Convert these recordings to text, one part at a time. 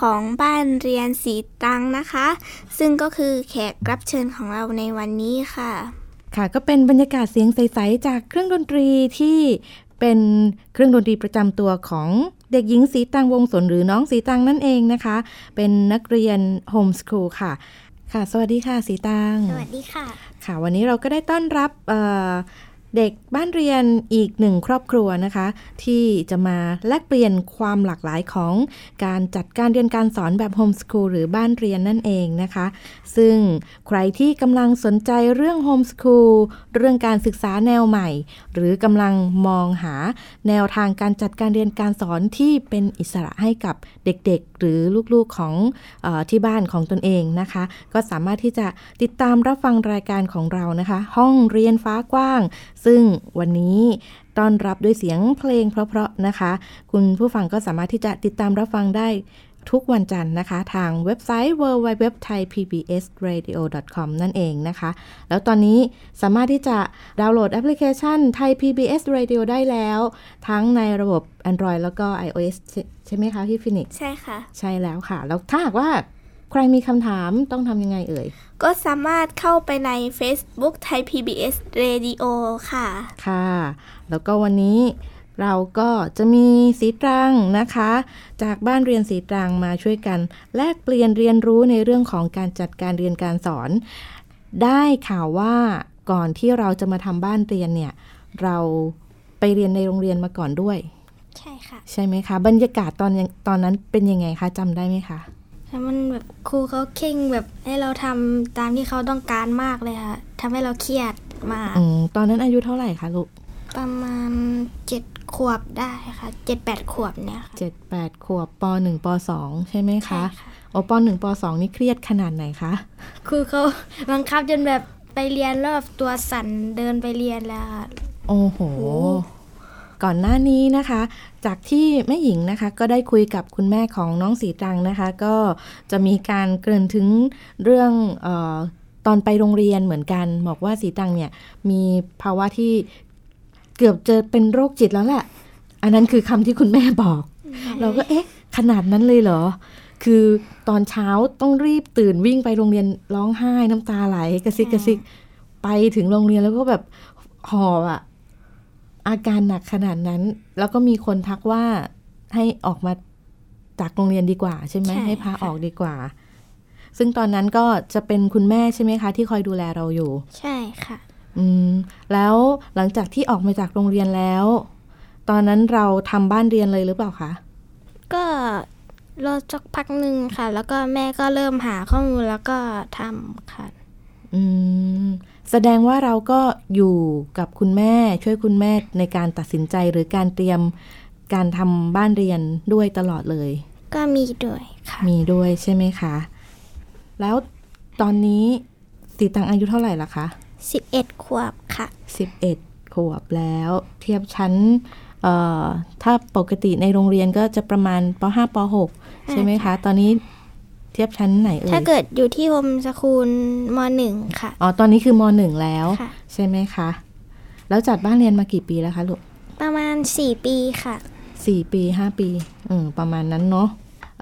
ของบ้านเรียนสีตังนะคะ ซึ่งก็คือแขกรับเชิญของเราในวันนี้ค่ะ ค่ะก็เป็นบรรยากาศเสียงใส ๆ จากเครื่องดนตรีที่เป็นเครื่องดนตรีประจำตัวของเด็กหญิงสีตังวงสนหรือน้องสีตังนั่นเองนะคะ เป็นนักเรียนโฮมสคูลค่ะ ค่ะ สวัสดีค่ะสีตัง สวัสดีค่ะ ค่ะ วันนี้เราก็ได้ต้อนรับ เด็กบ้านเรียนอีกหนึ่งครอบครัวนะคะ ที่จะมาแลกเปลี่ยนความหลากหลายของการจัดการเรียนการสอนแบบโฮมสคูลหรือบ้านเรียนนั่นเองนะคะ ซึ่งใครที่กำลังสนใจเรื่องโฮมสคูลเรื่องการศึกษาแนวใหม่ หรือกำลังมองหาแนวทางการจัดการเรียนการสอนที่เป็นอิสระให้กับเด็กๆ หรือลูกๆของอที่บ้านของตนเองนะคะ ก็สามารถที่จะติดตามรับฟังรายการของเรานะคะ ห้องเรียนฟ้ากว้างซึ่งวันนี้ต้อนรับด้วยเสียงเพลงเพราะๆนะคะ คุณผู้ฟังก็สามารถที่จะติดตามรับฟังได้ทุกวันจันทร์นะคะ ทางเว็บไซต์ www.thaipbsradio.com นั่นเองนะคะ แล้วตอนนี้สามารถที่จะดาวน์โหลดแอปพลิเคชัน Thai PBS Radio ได้แล้ว ทั้งในระบบ Android แล้วก็ iOS ใช่ไหมคะพี่ฟินิกซ์ใช่ค่ะ ใช่แล้วค่ะ แล้วถ้าหากว่า ใครมีคำถามต้องทำยังไงเอ่ย ก็สามารถเข้าไปใน Facebook ไทย PBS Radio ค่ะ ค่ะ แล้วก็วันนี้เราก็จะมีสีตรังนะคะ จากบ้านเรียนสีตรังมาช่วยกัน แลกเปลี่ยนเรียนรู้ในเรื่องของการจัดการเรียนการสอน ได้ข่าวว่าก่อนที่เราจะมาทำบ้านเรียนเนี่ย เราไปเรียนในโรงเรียนมาก่อนด้วย ใช่ค่ะ ใช่ไหมคะ บรรยากาศตอนตอนนั้นเป็นยังไงคะจำได้ไหมคะ แล้วมันแบบครูเขาเข่งแบบให้เราทำตามที่เขาต้องการมากเลยค่ะทำให้เราเครียดมากอตอนนั้นอายุเท่าไหร่คะลูก ประมาณเจ็ดขวบได้ค่ะเจ็ดแปดขวบเนี่ยค่ะเจ็ดแปดขวบปหนึ่งปสองใช่ไหมคะโอปหนึ่งปสองนี่เครียดขนาดไหนคะครูเขาบังคับจนแบบไปเรียนรอบตัวสั่นเดินไปเรียนแล้ว โอ้โห ก่อนหน้านี้นะคะ จากที่แม่หญิงนะคะ ก็ได้คุยกับคุณแม่ของน้องสีตรังนะคะ ก็จะมีการเกริ่นถึงเรื่องออตอนไปโรงเรียนเหมือนกัน บอกว่าสีตรังเนี่ยมีภาวะที่เกือบจะเป็นโรคจิตแล้วแหละ อันนั้นคือคำที่คุณแม่บอก เราก็เอ๊ะ ขนาดนั้นเลยเหรอ คือตอนเช้าต้องรีบตื่นวิ่งไปโรงเรียนร้องไห้น้ำตาไหลกระซิกกระซิกไปถึงโรงเรียนแล้วก็แบบหอบอะ อาการหนักขนาดนั้น แล้วก็มีคนทักว่าให้ออกมาจากโรงเรียนดีกว่าใช่ไหมให้พาออกดีกว่า ซึ่งตอนนั้นก็จะเป็นคุณแม่ใช่ไหมคะ ที่คอยดูแลเราอยู่ ใช่ค่ะ อืมแล้วหลังจากที่ออกมาจากโรงเรียนแล้ว ตอนนั้นเราทำบ้านเรียนเลยหรือเปล่าคะก็รอสักพักหนึ่งค่ะ แล้วก็แม่ก็เริ่มหาข้อมูลแล้วก็ทำค่ะ อืมแสดงว่าเราก็อยู่กับคุณแม่ช่วยคุณแม่ในการตัดสินใจหรือการเตรียมการทำบ้านเรียนด้วยตลอดเลย ก็มีด้วยค่ะ มีด้วยใช่ไหมคะ แล้วตอนนี้สีตังอายุเท่าไหร่ละคะสิบเอ็ดขวบค่ะสิบเอ็ดขวบแล้ว เทียบชั้นถ้าปกติในโรงเรียนก็จะประมาณป .5 ป .6 ใช่ไหมคะ ตอนนี้ เทียบชั้นไหนเอ่ยถ้าเกิดอยู่ที่โฮมสคูลมหนึ่งค่ะ อ๋อ ตอนนี้คือมหนึ่งแล้ว ใช่ไหมคะ แล้วจัดบ้านเรียนมากี่ปีแล้วคะลูก ประมาณสี่ปีค่ะสี่ปีห้าปีอืมประมาณนั้นเนาะ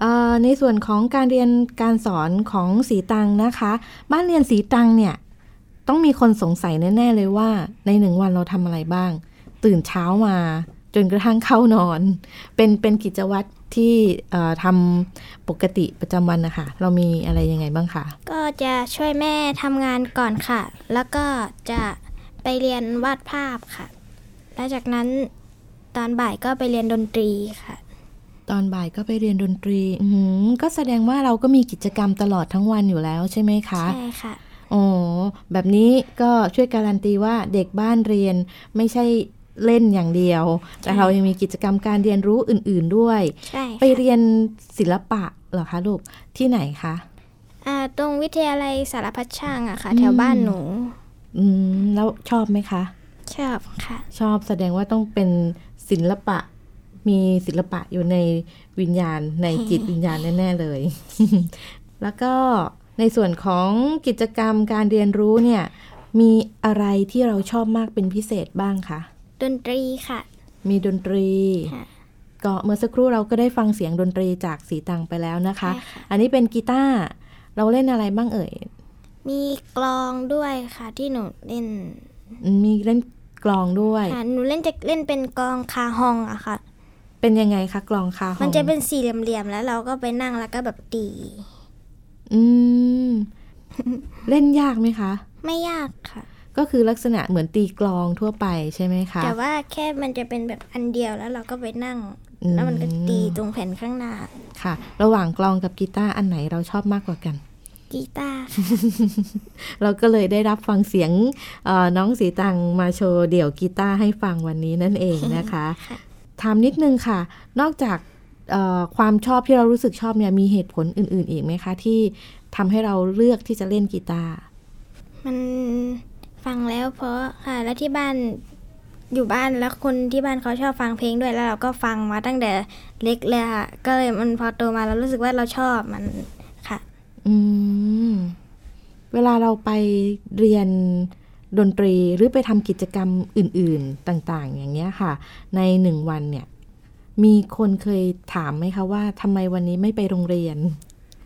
เอ่อในส่วนของการเรียนการสอนของสีตังนะคะ บ้านเรียนสีตังเนี่ย ต้องมีคนสงสัยแน่ ๆ เลยว่า ในหนึ่งวันเราทำอะไรบ้าง ตื่นเช้ามา จนกระทั่งเข้านอน เป็นเป็นกิจวัตร ที่เอ่อทำปกติประจำวันนะคะ เรามีอะไรยังไงบ้างคะ ก็จะช่วยแม่ทำงานก่อนค่ะ แล้วก็จะไปเรียนวาดภาพค่ะ แล้วจากนั้นตอนบ่ายก็ไปเรียนดนตรีค่ะ ตอนบ่ายก็ไปเรียนดนตรีอือหือก็แสดงว่าเราก็มีกิจกรรมตลอดทั้งวันอยู่แล้วใช่ไหมคะ ใช่ค่ะอ๋อแบบนี้ก็ช่วยการันตีว่าเด็กบ้านเรียนไม่ใช่ เล่นอย่างเดียว แต่เรายังมีกิจกรรมการเรียนรู้อื่น ๆด้วยใช่ไปค่ะเรียนศิลปะเหรอคะลูกที่ไหนคะอ่าตรงวิทยาลัยสารพัดช่างอะค่ะอืมแถวบ้านหนู อืมแล้วชอบไหมคะ ชอบค่ะ ชอบแสดงว่าต้องเป็นศิลปะ มีศิลปะอยู่ในวิญญาณในจิตวิญญาณแน่ ๆ เลย แล้วก็ในส่วนของกิจกรรมการเรียนรู้เนี่ย มีอะไรที่เราชอบมากเป็นพิเศษบ้างคะ ดนตรีค่ะ มีดนตรี ค่ะก็เมื่อสักครู่เราก็ได้ฟังเสียงดนตรีจากสีตังไปแล้วนะคะ ใช่ค่ะ อันนี้เป็นกีตาร์เราเล่นอะไรบ้างเอ่ยมีกลองด้วยค่ะที่หนูเล่นอืมมีเล่นกลองด้วย ค่ะหนูเล่นจะเล่นเป็นกลองคาฮองอะค่ะ เป็นยังไงคะกลองคาฮองมันจะเป็นสี่เหลี่ยมๆแล้วเราก็ไปนั่งแล้วก็แบบตี อืม เล่นยากไหมคะ ไม่ยากค่ะ ก็คือลักษณะเหมือนตีกลองทั่วไปใช่ไหมคะ แต่ว่าแค่มันจะเป็นแบบอันเดียวแล้วเราก็ไปนั่งอืมแล้วมันก็ตีตรงแผ่นข้างหน้า ค่ะ ระหว่างกลองกับกีตาร์อันไหนเราชอบมากกว่ากันกีตาร์เราก็เลยได้รับฟังเสียงเอ่อน้องสีตังมาโชว์เดี่ยวกีตาร์ให้ฟังวันนี้นั่นเองนะคะค่ะถามนิดนึงค่ะ นอกจากเอ่อความชอบที่เรารู้สึกชอบเนี่ยมีเหตุผลอื่น ๆ อีกไหมคะ ที่ทำให้เราเลือกที่จะเล่นกีตาร์มัน ฟังแล้วเพราะค่ะแล้วที่บ้านอยู่บ้านแล้วคนที่บ้านเขาชอบฟังเพลงด้วยแล้วเราก็ฟังมาตั้งแต่เล็กเลยค่ะก็เลยมันพอโตมาเรารู้สึกว่าเราชอบมันค่ะ อืมเวลาเราไปเรียนดนตรีหรือไปทำกิจกรรมอื่น ๆต่าง ๆ อย่างเงี้ยค่ะ ในหนึ่งวันเนี่ย มีคนเคยถามไหมคะว่าทำไมวันนี้ไม่ไปโรงเรียน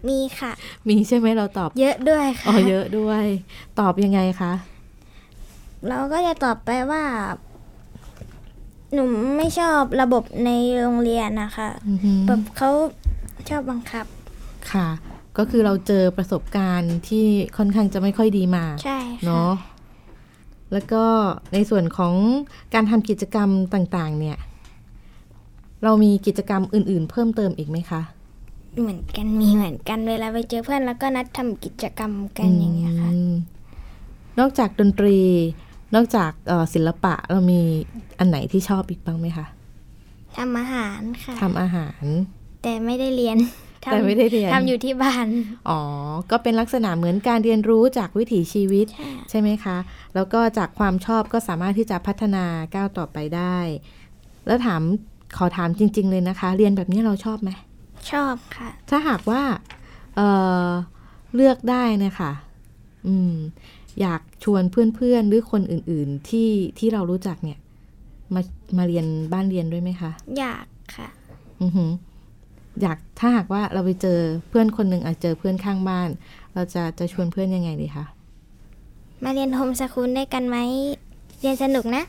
มีค่ะ มีใช่ไหมเราตอบ เยอะด้วยอ๋ค่ะอเยอะด้วย ตอบยังไงคะ เราก็จะตอบไปว่า หนูไม่ชอบระบบในโรงเรียนนะคะอือหือแบบเขาชอบบังคับ ค่ะ ก็คือเราเจอประสบการณ์ที่ค่อนข้างจะไม่ค่อยดีมา ใช่ค่ะเนาะแล้วก็ในส่วนของการทำกิจกรรมต่างๆ เนี่ย เรามีกิจกรรมอื่น ๆ เพิ่มเติมอีกไหมคะ เหมือนกันมีเหมือนกันเวลาไปเจอเพื่อนแล้วก็นัดทำกิจกรรมกันอย่างเงี้ยค่ะอืมนอกจากดนตรี นอกจากเอ่อศิลปะเรามีอันไหนที่ชอบอีกบ้างไหมคะทำอาหารค่ะทำอาหาร แต่ไม่ได้เรียนทำแต่ไม่ได้เรียนทำอยู่ที่บ้าน อ๋อ ก็เป็นลักษณะเหมือนการเรียนรู้จากวิถีชีวิตใช่ใช่ไหมคะ แล้วก็จากความชอบก็สามารถที่จะพัฒนาก้าวต่อไปได้ แล้วถามขอถามจริง ๆ เลยนะคะ เรียนแบบนี้เราชอบไหม ชอบค่ะ ถ้าหากว่าเอ่อเลือกได้นะคะ อืม อยากชวนเพื่อนๆ หรือคนอื่นๆที่ที่เรารู้จักเนี่ยมามาเรียนบ้านเรียนด้วยไหมคะ อยากค่ะอือหืออยากถ้าหากว่าเราไปเจอเพื่อนคนหนึ่งอาจเจอเพื่อนข้างบ้าน เราจะจะชวนเพื่อนยังไงดีคะมาเรียนโฮมสคูลได้วยกันไหมเรียนสนุกนะ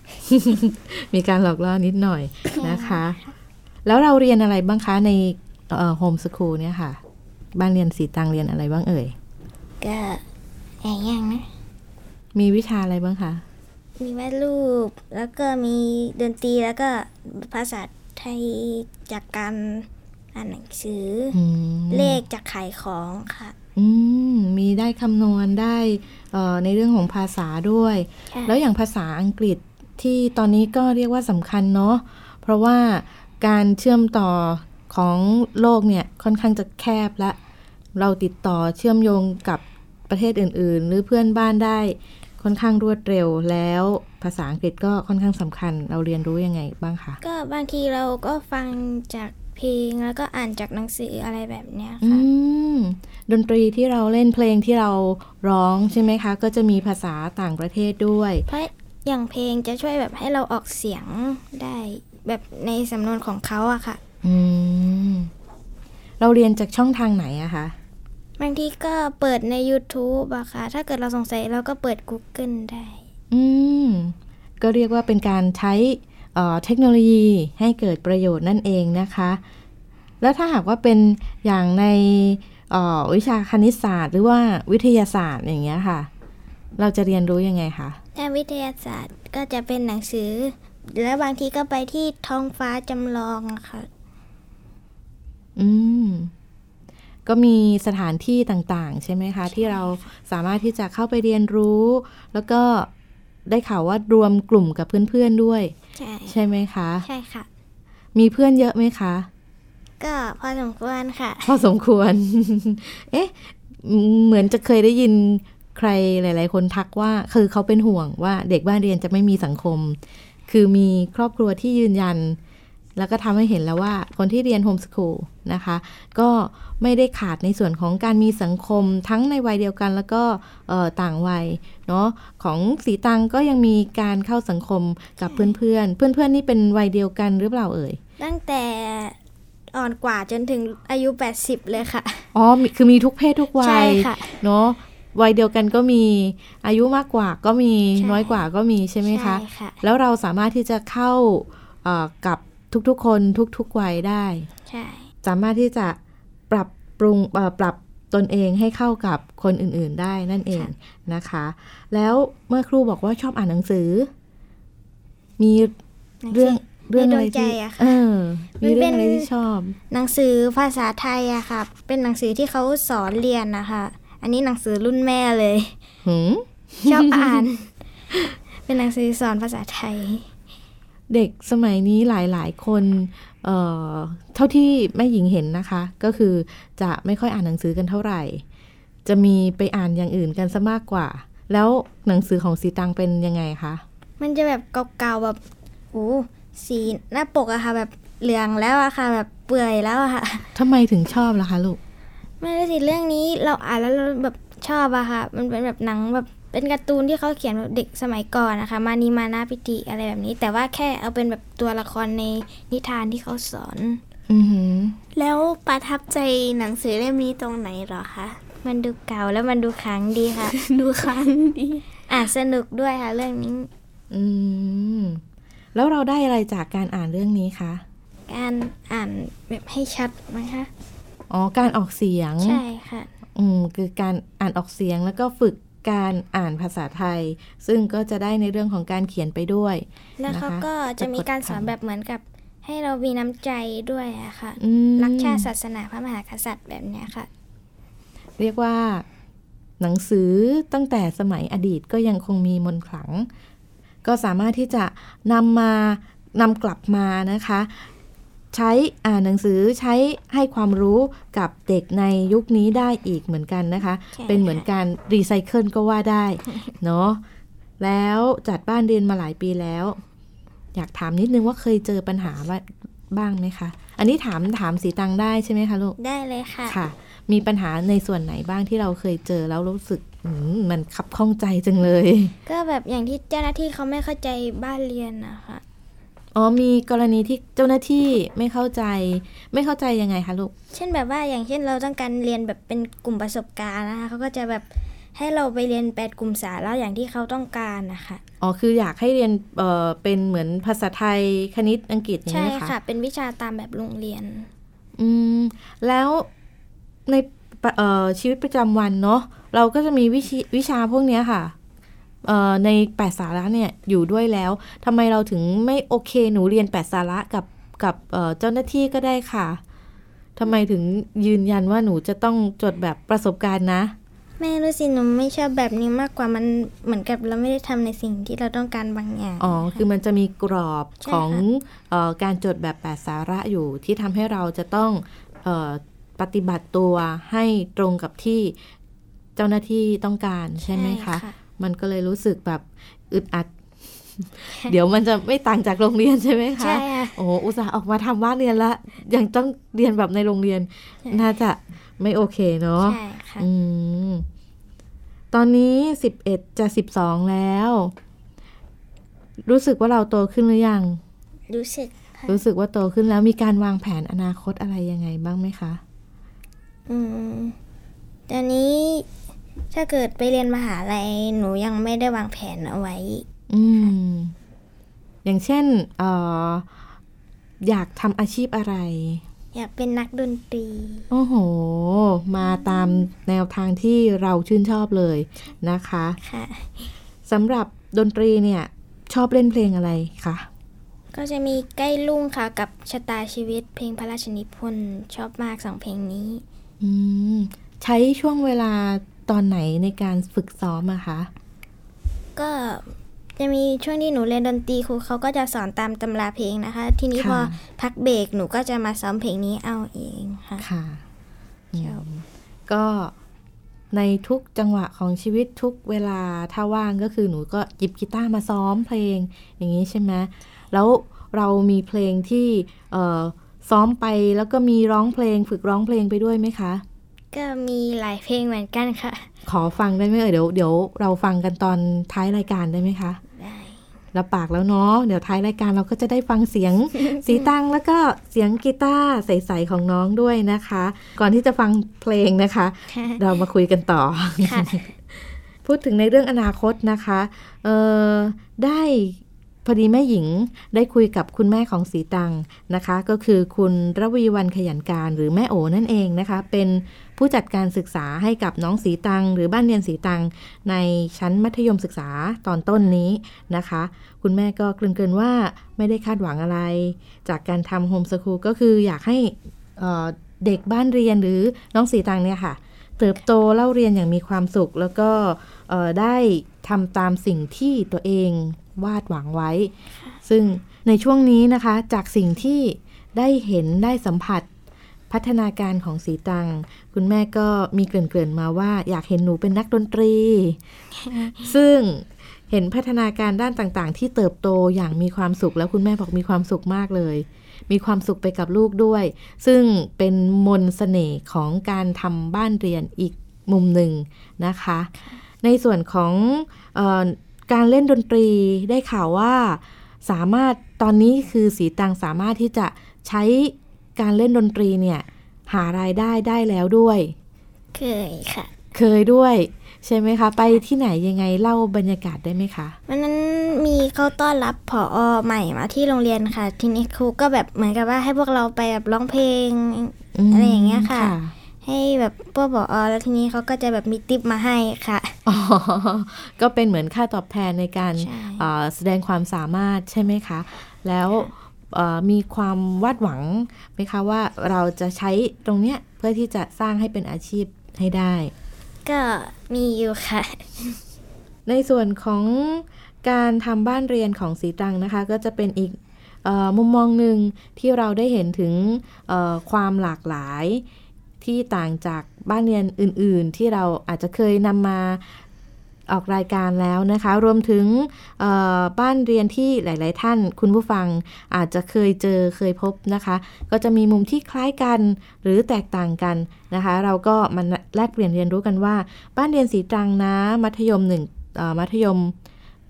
มีการหลอกล่อนิดหน่อยนะคะ แล้วเราเรียนอะไรบ้างคะในโฮมสคูลเนี่ยค่ะ บ้านเรียนสีตังเรียนอะไรบ้างเอ่ย ก็แอบย่างนะ มีวิชาอะไรบ้างคะ มีวาดรูป แล้วก็มีดนตรีแล้วก็ภาษาไทยจากการอ่านหนังสือออืมเลขจากขายของค่ะอืมมีได้คำนวณได้เอ่อในเรื่องของภาษาด้วยค่ะแล้วอย่างภาษาอังกฤษที่ตอนนี้ก็เรียกว่าสำคัญเนาะเพราะว่าการเชื่อมต่อของโลกเนี่ยค่อนข้างจะแคบและ เราติดต่อเชื่อมโยงกับ ประเทศอื่น ๆ หรือเพื่อนบ้านได้ค่อนข้างรวดเร็วแล้วภาษาอังกฤษก็ค่อนข้างสำคัญ เราเรียนรู้ยังไงบ้างคะก็บางทีเราก็ฟังจากเพลงแล้วก็อ่านจากหนังสืออะไรแบบเนี้ยอืค่ะมดนตรีที่เราเล่นเพลงที่เราร้องใช่ไหมคะ ก็จะมีภาษาต่างประเทศด้วย เพราะอย่างเพลงจะช่วยแบบให้เราออกเสียงได้แบบในสำนวนของเขาอะค่ะ อืม เราเรียนจากช่องทางไหนอะคะ บางทีก็เปิดใน YouTube อะค่ะ ถ้าเกิดเราสงสัยเราก็เปิด Google ได้ อืม ก็เรียกว่าเป็นการใช้เอ่อเทคโนโลยีให้เกิดประโยชน์นั่นเองนะคะ แล้วถ้าหากว่าเป็นอย่างในเอ่อวิชาคณิตศาสตร์ หรือว่าวิทยาศาสตร์อย่างเงี้ยค่ะ เราจะเรียนรู้ยังไงคะถ้าวิทยาศาสตร์ก็จะเป็นหนังสือ แล้วบางทีก็ไปที่ท้องฟ้าจำลองอะค่ะ อืม ก็มีสถานที่ต่างๆ ใช่ไหมคะ ที่เราสามารถที่จะเข้าไปเรียนรู้ แล้วก็ได้ข่าวว่ารวมกลุ่มกับเพื่อนๆด้วย ใช่ใช่ไหมคะ ใช่ค่ะ มีเพื่อนเยอะไหมคะ ก็พอสมควรค่ะ พอสมควร เอ๊ะ เหมือนจะเคยได้ยินใครหลาย ๆ คนทักว่าคือเขาเป็นห่วงว่าเด็กบ้านเรียนจะไม่มีสังคม คือมีครอบครัวที่ยืนยัน แล้วก็ทำให้เห็นแล้วว่าคนที่เรียนโฮมสคูลนะคะ ก็ไม่ได้ขาดในส่วนของการมีสังคมทั้งในวัยเดียวกันแล้วก็เอ่อต่างวัยเนาะของสีตังก็ยังมีการเข้าสังคมกับเพื่อนๆเพื่อนๆนี่เป็นวัยเดียวกันหรือเปล่าเอ่ย ตั้งแต่อ่อนกว่าจนถึงอายุ 80 เลยค่ะ อ๋อมีคือมีทุกเพศทุกวัใช่ยค่ะ เนาะวัยเดียวกันก็มีอายุมากกว่าก็มีใช่น้อยกว่าก็มีใช่ไหมคะใช่ค่ะแล้วเราสามารถที่จะเข้าเอ่อกับ ทุกๆ คนทุกๆวัยได้ ใช่ สามารถที่จะปรับปรุงเอ่อปรับตนเองให้เข้ากับคนอื่นๆได้นั่นเองนะคะ แล้วเมื่อครูบอกว่าชอบอ่านหนังสือ มีเรื่องเรื่องอะไรที่ในดวงใจอะค่ะเออมีเรื่องมันเป็นอะไรที่ชอบ หนังสือภาษาไทยอะค่ะ เป็นหนังสือที่เขาสอนเรียนนะคะ อันนี้หนังสือรุ่นแม่เลยหืมชอบอ่าน เป็นหนังสือสอนภาษาไทย เด็กสมัยนี้หลายๆ คนเอ่อเท่าที่แม่หญิงเห็นนะคะ ก็คือจะไม่ค่อยอ่านหนังสือกันเท่าไหร่ จะมีไปอ่านอย่างอื่นกันซะมากกว่า แล้วหนังสือของสีตังเป็นยังไงคะ มันจะแบบเก่าๆแบบโอ้สีหน้าปกอะค่ะ แบบเหลืองแล้วอะค่ะ แบบเปื่อยแล้วอะค่ะทำไมถึงชอบล่ะคะลูกไม่ได้สิเรื่องนี้เราอ่านแล้วเราแบบชอบอะค่ะ มันเป็นแบบหนังแบบ เป็นการ์ตูนที่เขาเขียนแบบเด็กสมัยก่อนนะคะ มานีมานาพิติอะไรแบบนี้ แต่ว่าแค่เอาเป็นแบบตัวละครในนิทานที่เขาสอนอือหือแล้วประทับใจหนังสือเล่มนี้ตรงไหนเหรอคะ มันดูเก่าแล้วมันดูขลังดีค่ะ ดูครั้งดี อ่านสนุกด้วยค่ะเรื่องนี้ อืม แล้วเราได้อะไรจากการอ่านเรื่องนี้คะการอ่านแบบให้ชัดนะคะ อ๋อ การออกเสียง ใช่ค่ะ อืม คือการอ่านออกเสียงแล้วก็ฝึก การอ่านภาษาไทย ซึ่งก็จะได้ในเรื่องของการเขียนไปด้วย แล้วเขานะคะก็จะมีการสอนสะกดคำแบบเหมือนกับให้เรามีน้ำใจด้วยอะค่ะอืมรักชาติศาสนาพระมหากษัตริย์แบบเนี้ยค่ะ เรียกว่าหนังสือตั้งแต่สมัยอดีตก็ยังคงมีมนต์ขลัง ก็สามารถที่จะนำมานำกลับมานะคะ ใช้อ่านหนังสือใช้ให้ความรู้กับเด็กในยุคนี้ได้อีกเหมือนกันนะคะใช่เป็นเหมือนการรีไซเคิลก็ว่าได้เนาะแล้วจัดบ้านเรียนมาหลายปีแล้ว อยากถามนิดนึงว่าเคยเจอปัญหาว่าบ้างไหมคะ อันนี้ถามถามสีตังได้ใช่ไหมคะลูก ได้เลยค่ะค่ะ มีปัญหาในส่วนไหนบ้างที่เราเคยเจอแล้วรู้สึกอืมมันขับข้องใจจังเลย ก็แบบอย่างที่เจ้าหน้าที่เขาไม่เข้าใจบ้านเรียนนะคะ อ๋อมีกรณีที่เจ้าหน้าที่ไม่เข้าใจ ไม่เข้าใจยังไงคะลูก เช่นแบบว่าอย่างเช่นเราต้องการเรียนแบบเป็นกลุ่มประสบการณ์นะคะเขาก็จะแบบให้เราไปเรียนแปดกลุ่มสาระอย่างที่เขาต้องการนะคะอ๋อคืออยากให้เรียนเอ่อเป็นเหมือนภาษาไทยคณิตอังกฤษอย่างใช่นี้ยค่ะค่ะ เป็นวิชาตามแบบโรงเรียน อืมแล้วในปะเอ่อชีวิตประจำวันเนาะเราก็จะมีวิชวิชาพวกเนี้ยค่ะเอ่อ ในแปดสาระเนี่ยอยู่ด้วยแล้วทำไมเราถึงไม่โอเคหนูเรียนแปดสาระกับกับเอ่อเจ้าหน้าที่ก็ได้ค่ะทำไมถึงยืนยันว่าหนูจะต้องจดแบบประสบการณ์นะ ไม่รู้สิหนูไม่ชอบแบบนี้มากกว่ามันเหมือนกับเราไม่ได้ทำในสิ่งที่เราต้องการบางอย่างอ๋อคือมันจะมีกรอบใช่ของค่ะเออการจดแบบแปดสาระอยู่ที่ทำให้เราจะต้องเออปฏิบัติตัวให้ตรงกับที่เจ้าหน้าที่ต้องการใช่ไหมคะ มันก็เลยรู้สึกแบบอึดอัด เดี๋ยวมันจะไม่ต่างจากโรงเรียนใช่ไหมคะใช่ค่ะโอ้โหอุตส่าห์ออกมาทำบ้านเรียนละยังต้องเรียนแบบในโรงเรียนใช่น่าจะไม่โอเคเนาะใช่ค่ะอืมตอนนี้สิบเอ็ดจะสิบสองแล้ว รู้สึกว่าเราโตขึ้นหรือยัง รู้สึกค่ะรู้สึกว่าโตขึ้นแล้วมีการวางแผนอนาคตอะไรยังไงบ้างไหมคะ อืม ตอนนี้ ถ้าเกิดไปเรียนมหาลัยหนูยังไม่ได้วางแผนเอาไว้ อืม อย่างเช่นเอออยากทำอาชีพอะไร อยากเป็นนักดนตรี โอ้โห มาตามแนวทางที่เราชื่นชอบเลยนะคะ ค่ะสำหรับดนตรีเนี่ย ชอบเล่นเพลงอะไรคะก็จะมีใกล้ลุ่งค่ะกับชะตาชีวิต เพลงพระราชนิพนธ์ชอบมากสองเพลงนี้ อืม ใช้ช่วงเวลา ตอนไหนในการฝึกซ้อมอะคะ ก็จะมีช่วงที่หนูเรียนดนตรีครูเขาก็จะสอนตามตำราเพลงนะคะ ทีนี้พอค่ะพักเบรกหนูก็จะมาซ้อมเพลงนี้เอาเองค่ะค่ะอืมก็ในทุกจังหวะของชีวิตทุกเวลาถ้าว่างก็คือหนูก็หยิบกีตาร์มาซ้อมเพลงอย่างนี้ใช่ไหมแล้วเรามีเพลงที่เอ่อซ้อมไปแล้วก็มีร้องเพลงฝึกร้องเพลงไปด้วยไหมคะ ก็มีหลายเพลงเหมือนกันค่ะ ขอฟังได้ไหมเอ่ยเดี๋ยวเดี๋ยวเราฟังกันตอนท้ายรายการได้ไหมคะได้รับปากแล้วเนาะเดี๋ยวท้ายรายการเราก็จะได้ฟังเสียงสีตังแล้วก็เสียงกีตาร์ใสๆของน้องด้วยนะคะ ก่อนที่จะฟังเพลงนะคะ เรามาคุยกันต่อค่ะพูดถึงในเรื่องอนาคตนะคะเอ่อได้ พอดีแม่หญิงได้คุยกับคุณแม่ของสีตังนะคะ ก็คือคุณระวีวันขยันการหรือแม่โอนั่นเองนะคะ เป็นผู้จัดการศึกษาให้กับน้องสีตัง หรือบ้านเรียนสีตัง ในชั้นมัธยมศึกษาตอนต้นนี้นะคะ คุณแม่ก็เกริ่นๆว่าไม่ได้คาดหวังอะไร จากการทำโฮมสคูลก็คืออยากให้เเด็กบ้านเรียนหรือน้องสีตังเนี่ยค่ะ เติบโตเล่าเรียนอย่างมีความสุขแล้วก็ได้ทำตามสิ่งที่ตัวเอง วาดหวังไว้ ซึ่งในช่วงนี้นะคะ จากสิ่งที่ได้เห็นได้สัมผัสพัฒนาการของสีตัง คุณแม่ก็มีเกริ่นๆมาว่าอยากเห็นหนูเป็นนักดนตรี ซึ่งเห็นพัฒนาการด้านต่างๆ ที่เติบโตอย่างมีความสุขแล้วคุณแม่บอกมีความสุขมากเลย มีความสุขไปกับลูกด้วย ซึ่งเป็นมนต์เสน่ห์ของการทำบ้านเรียนอีกมุมหนึ่งนะคะ ในส่วนของออ การเล่นดนตรีได้ข่าวว่าสามารถตอนนี้คือสีตังสามารถที่จะใช้การเล่นดนตรีเนี่ยหารายได้ได้แล้วด้วย เคยค่ะ เคยด้วย ใช่ไหมคะ ไปที่ไหนยังไงเล่าบรรยากาศได้ไหมคะวันนั้นมีเขาต้อนรับผอใหม่มาที่โรงเรียนค่ะ ทีนี้ครูก็แบบเหมือนกับว่าให้พวกเราไปแบบร้องเพลงมอะไรอย่างเงี้ยค่ะ ให้แบบพวกผอแล้วทีนี้เขาก็จะแบบมีติปมาให้ค่ะอ๋อก็เป็นเหมือนค่าตอบแทนในการใช่เอ่อแสดงความสามารถใช่ไหมคะ แล้วเอ่อมีความวาดหวังไหมคะว่าเราจะใช้ตรงเนี้ยเพื่อที่จะสร้างให้เป็นอาชีพให้ได้ ก็มีอยู่ค่ะ ในส่วนของการทำบ้านเรียนของสีตรังนะคะ ก็จะเป็นอีกเออมุมมองหนึ่งที่เราได้เห็นถึงเอ่อความหลากหลาย ที่ต่างจากบ้านเรียนอื่น ๆ ที่เราอาจจะเคยนำมาออกรายการแล้วนะคะ รวมถึงบ้านเรียนที่หลาย ๆ ท่านคุณผู้ฟังอาจจะเคยเจอเคยพบนะคะ ก็จะมีมุมที่คล้ายกันหรือแตกต่างกันนะคะ เราก็มาแลกเปลี่ยนเรียนรู้กันว่า บ้านเรียนสีตรังนะ มัธยมหนึ่งมัธยม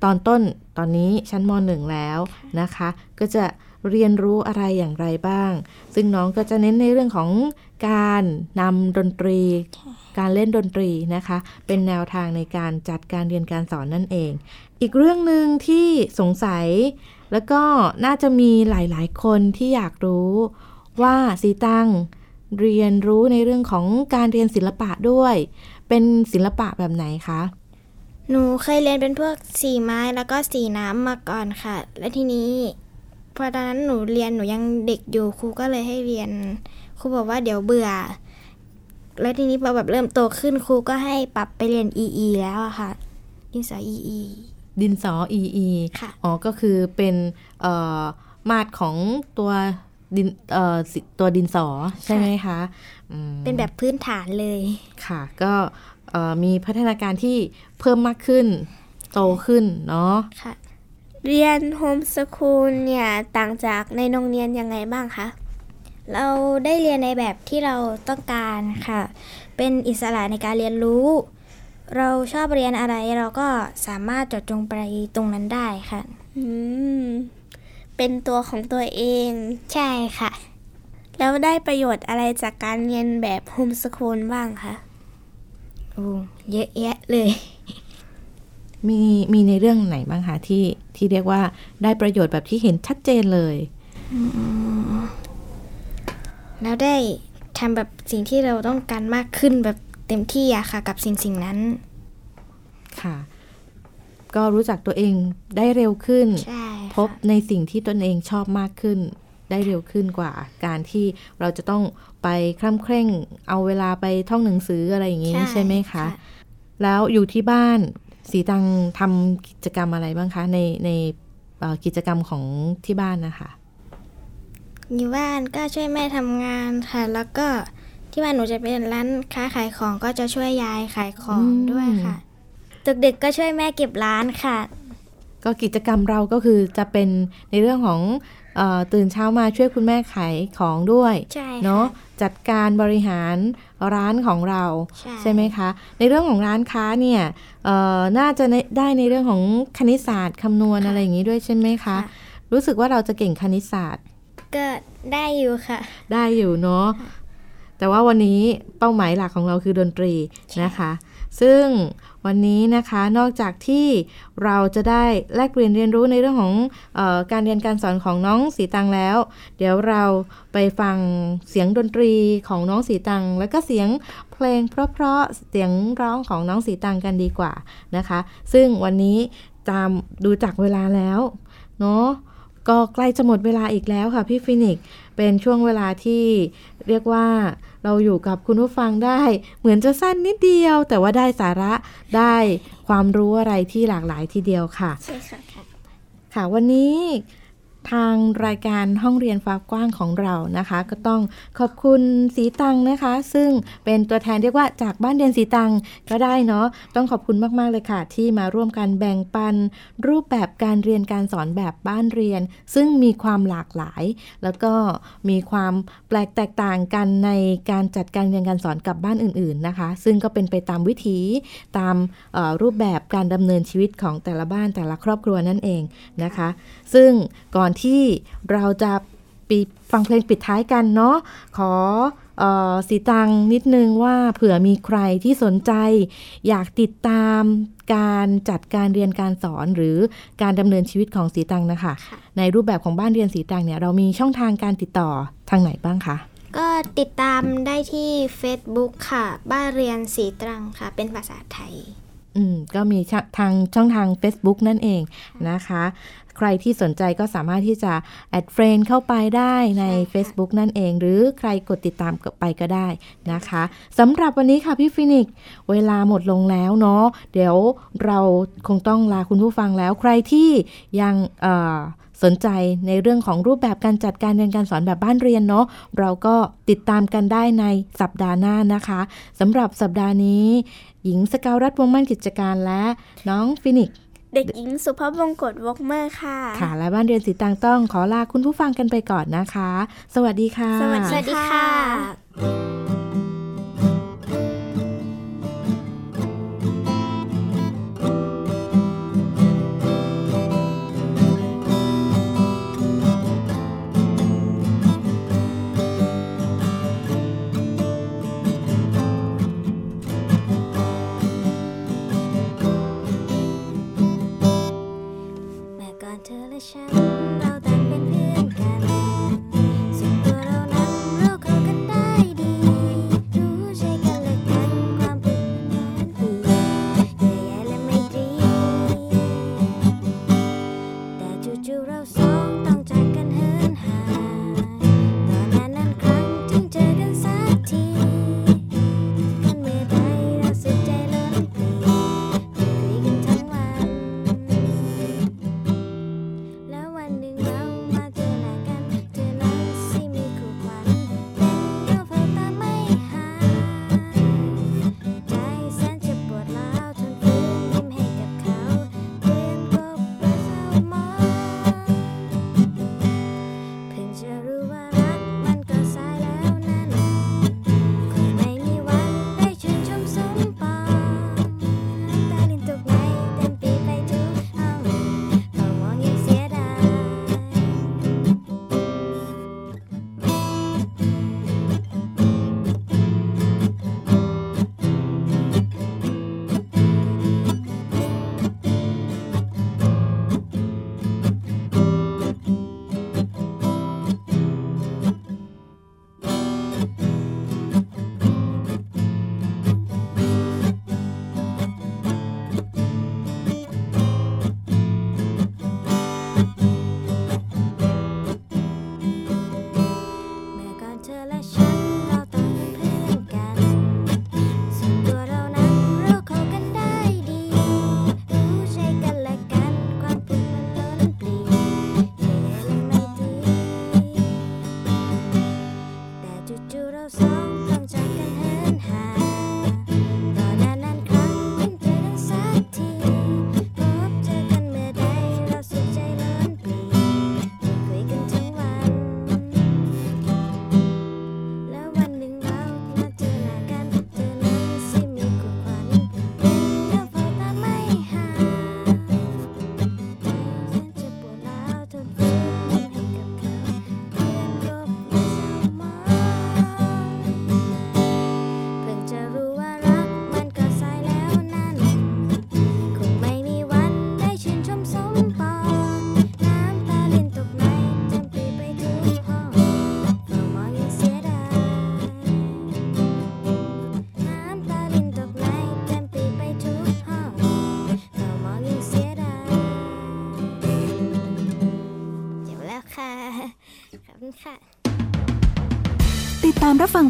ตอนต้นตอนนี้ชั้นมหนึ่งแล้วนะคะ ก็จะ เรียนรู้อะไรอย่างไรบ้าง ซึ่งน้องก็จะเน้นในเรื่องของการนำดนตรี การเล่นดนตรีนะคะ เป็นแนวทางในการจัดการเรียนการสอนนั่นเอง อีกเรื่องหนึ่งที่สงสัย แล้วก็น่าจะมีหลาย ๆ คนที่อยากรู้ว่าสีตังเรียนรู้ในเรื่องของการเรียนศิลปะด้วย เป็นศิลปะแบบไหนคะ หนูเคยเรียนเป็นพวกสีไม้แล้วก็สีน้ำมาก่อนค่ะ และทีนี้ พอตอนนั้นหนูเรียนหนูยังเด็กอยู่ครูก็เลยให้เรียนครูบอกว่าเดี๋ยวเบื่อ แล้วทีนี้พอแบบเริ่มโตขึ้นครูก็ให้ปรับไปเรียน EE แล้วอะค่ะ ดินสอ EE ดินสอ EE ค่ะอ๋อก็คือเป็นเอ่อมาตรของตัวดินเอ่อสิตัวดินสอใช่ไหมคะอืมเป็นแบบพื้นฐานเลย ค่ะ ก็เอ่อมีพัฒนาการที่เพิ่มมากขึ้น โตขึ้นเนาะค่ะ เรียนโฮมสคูลเนี่ยต่างจากในโรงเรียนยังไงบ้างคะ เราได้เรียนในแบบที่เราต้องการค่ะ เป็นอิสระในการเรียนรู้ เราชอบเรียนอะไรเราก็สามารถจดจงไปตรงนั้นได้ค่ะ อืม เป็นตัวของตัวเองใช่ค่ะ แล้วได้ประโยชน์อะไรจากการเรียนแบบโฮมสคูลบ้างคะ โอ้เยอะแยะเลย มีมีในเรื่องไหนบ้างคะที่ที่เรียกว่าได้ประโยชน์แบบที่เห็นชัดเจนเลยแล้วได้ทำแบบสิ่งที่เราต้องการมากขึ้นแบบเต็มที่อะค่ะ กับสิ่งสิ่งนั้น ค่ะ ก็รู้จักตัวเองได้เร็วขึ้นใช่ค่ะพบในสิ่งที่ตนเองชอบมากขึ้น ได้เร็วขึ้นกว่า การที่เราจะต้องไปคร่ำเคร่ง เอาเวลาไปท่องหนังสืออะไรอย่างนี้ใช่ไหมคะ แล้วอยู่ที่บ้าน สีตังทำกิจกรรมอะไรบ้างคะ ในในเอ่อกิจกรรมของที่บ้านนะคะอยู่บ้านก็ช่วยแม่ทำงานค่ะ แล้วก็ที่บ้านหนูจะเป็นร้านค้าขายของก็จะช่วยยายขายของอืมด้วยค่ะดึกๆก็ช่วยแม่เก็บร้านค่ะ ก็กิจกรรมเราก็คือจะเป็นในเรื่องของเออตื่นเช้ามาช่วยคุณแม่ขายของด้วยใช่ค่ะเนาะจัดการบริหารร้านของเราใช่ไหมคะ ในเรื่องของร้านค้าเนี่ยเอ่อน่าจะในได้ในเรื่องของคณิตศาสตร์คำนวณอะไรอย่างนี้ด้วยใช่ไหมคะค่ะรู้สึกว่าเราจะเก่งคณิตศาสตร์ก็ได้อยู่ค่ะ ได้อยู่เนาะแต่ว่าวันนี้เป้าหมายหลักของเราคือดนตรีนะคะ ซึ่ง วันนี้นะคะนอกจากที่เราจะได้แลกเปลี่ยนเรียนรู้ในเรื่องของออการเรียนการสอนของน้องสีตังแล้ว เดี๋ยวเราไปฟังเสียงดนตรีของน้องสีตัง แล้วก็เสียงเพลงเพราะๆเสียงร้องของน้องสีตังกันดีกว่านะคะ ซึ่งวันนี้ตามดูจากเวลาแล้วเนาะก็ใกล้จะหมดเวลาอีกแล้วค่ะพี่ฟินิกซ์ เป็นช่วงเวลาที่เรียกว่าเราอยู่กับคุณผู้ฟังได้ เหมือนจะสั้นนิดเดียว แต่ว่าได้สาระได้ความรู้อะไรที่หลากหลายทีเดียวค่ะ ใช่ค่ะค่ะวันนี้ ทางรายการห้องเรียนฟ้ากว้างของเรานะคะ ก็ต้องขอบคุณสีตังนะคะ ซึ่งเป็นตัวแทนเรียกว่าจากบ้านเรียนสีตังก็ได้เนาะต้องขอบคุณมากๆเลยค่ะ ที่มาร่วมกันแบ่งปัน รูปแบบการเรียนการสอนแบบบ้านเรียน ซึ่งมีความหลากหลาย แล้วก็มีความแปลกแตกต่างกันในการจัดการเรียนการสอนกับบ้านอื่น ๆนะคะ ซึ่งก็เป็นไปตามวิถีตามรูปแบบการดำเนินชีวิตของแต่ละบ้านแต่ละครอบครัวนั่นเองนะคะ ซึ่งก่อนที่เราจะปิดฟังเพลงปิดท้ายกันเนาะขอเออสีตังนิดนึงว่าเผื่อมีใครที่สนใจ อยากติดตามการจัดการเรียนการสอนหรือการดำเนินชีวิตของศรีตรังนะคะ ในรูปแบบของบ้านเรียนศรีตรังเนี่ยเรามีช่องทางการติดต่อทางไหนบ้างคะก็ติดตามได้ที่ Facebook ค่ะ บ้านเรียนศรีตรังค่ะ เป็นภาษาไทย อืมก็มีช่องทางช่องทาง Facebook นั่นเองนะคะ ใครที่สนใจก็สามารถที่จะ add friend เข้าไปได้ในใช่ค่ะ Facebook นั่นเอง หรือใครกดติดตามก็ไปก็ได้นะคะสำหรับวันนี้ค่ะพี่ฟินิกซ์เวลาหมดลงแล้วเนาะเดี๋ยวเราคงต้องลาคุณผู้ฟังแล้ว ใครที่ยังเอ่อ สนใจในเรื่องของรูปแบบการจัดการเรียนการสอนแบบบ้านเรียนเนาะเราก็ติดตามกันได้ในสัปดาห์หน้านะคะสำหรับสัปดาห์นี้ หญิงสกาวรัฐวงศ์มั่นกิจการและน้องฟินิกซ์เด็กหญิงสุภาพวงกฎวอกเมอร์ค่ะ ค่ะ และบ้านเรียนศรีตรังต้องขอลาคุณผู้ฟังกันไปก่อนนะคะ สวัสดีค่ะ สวัสสวัสดีดีค่ะ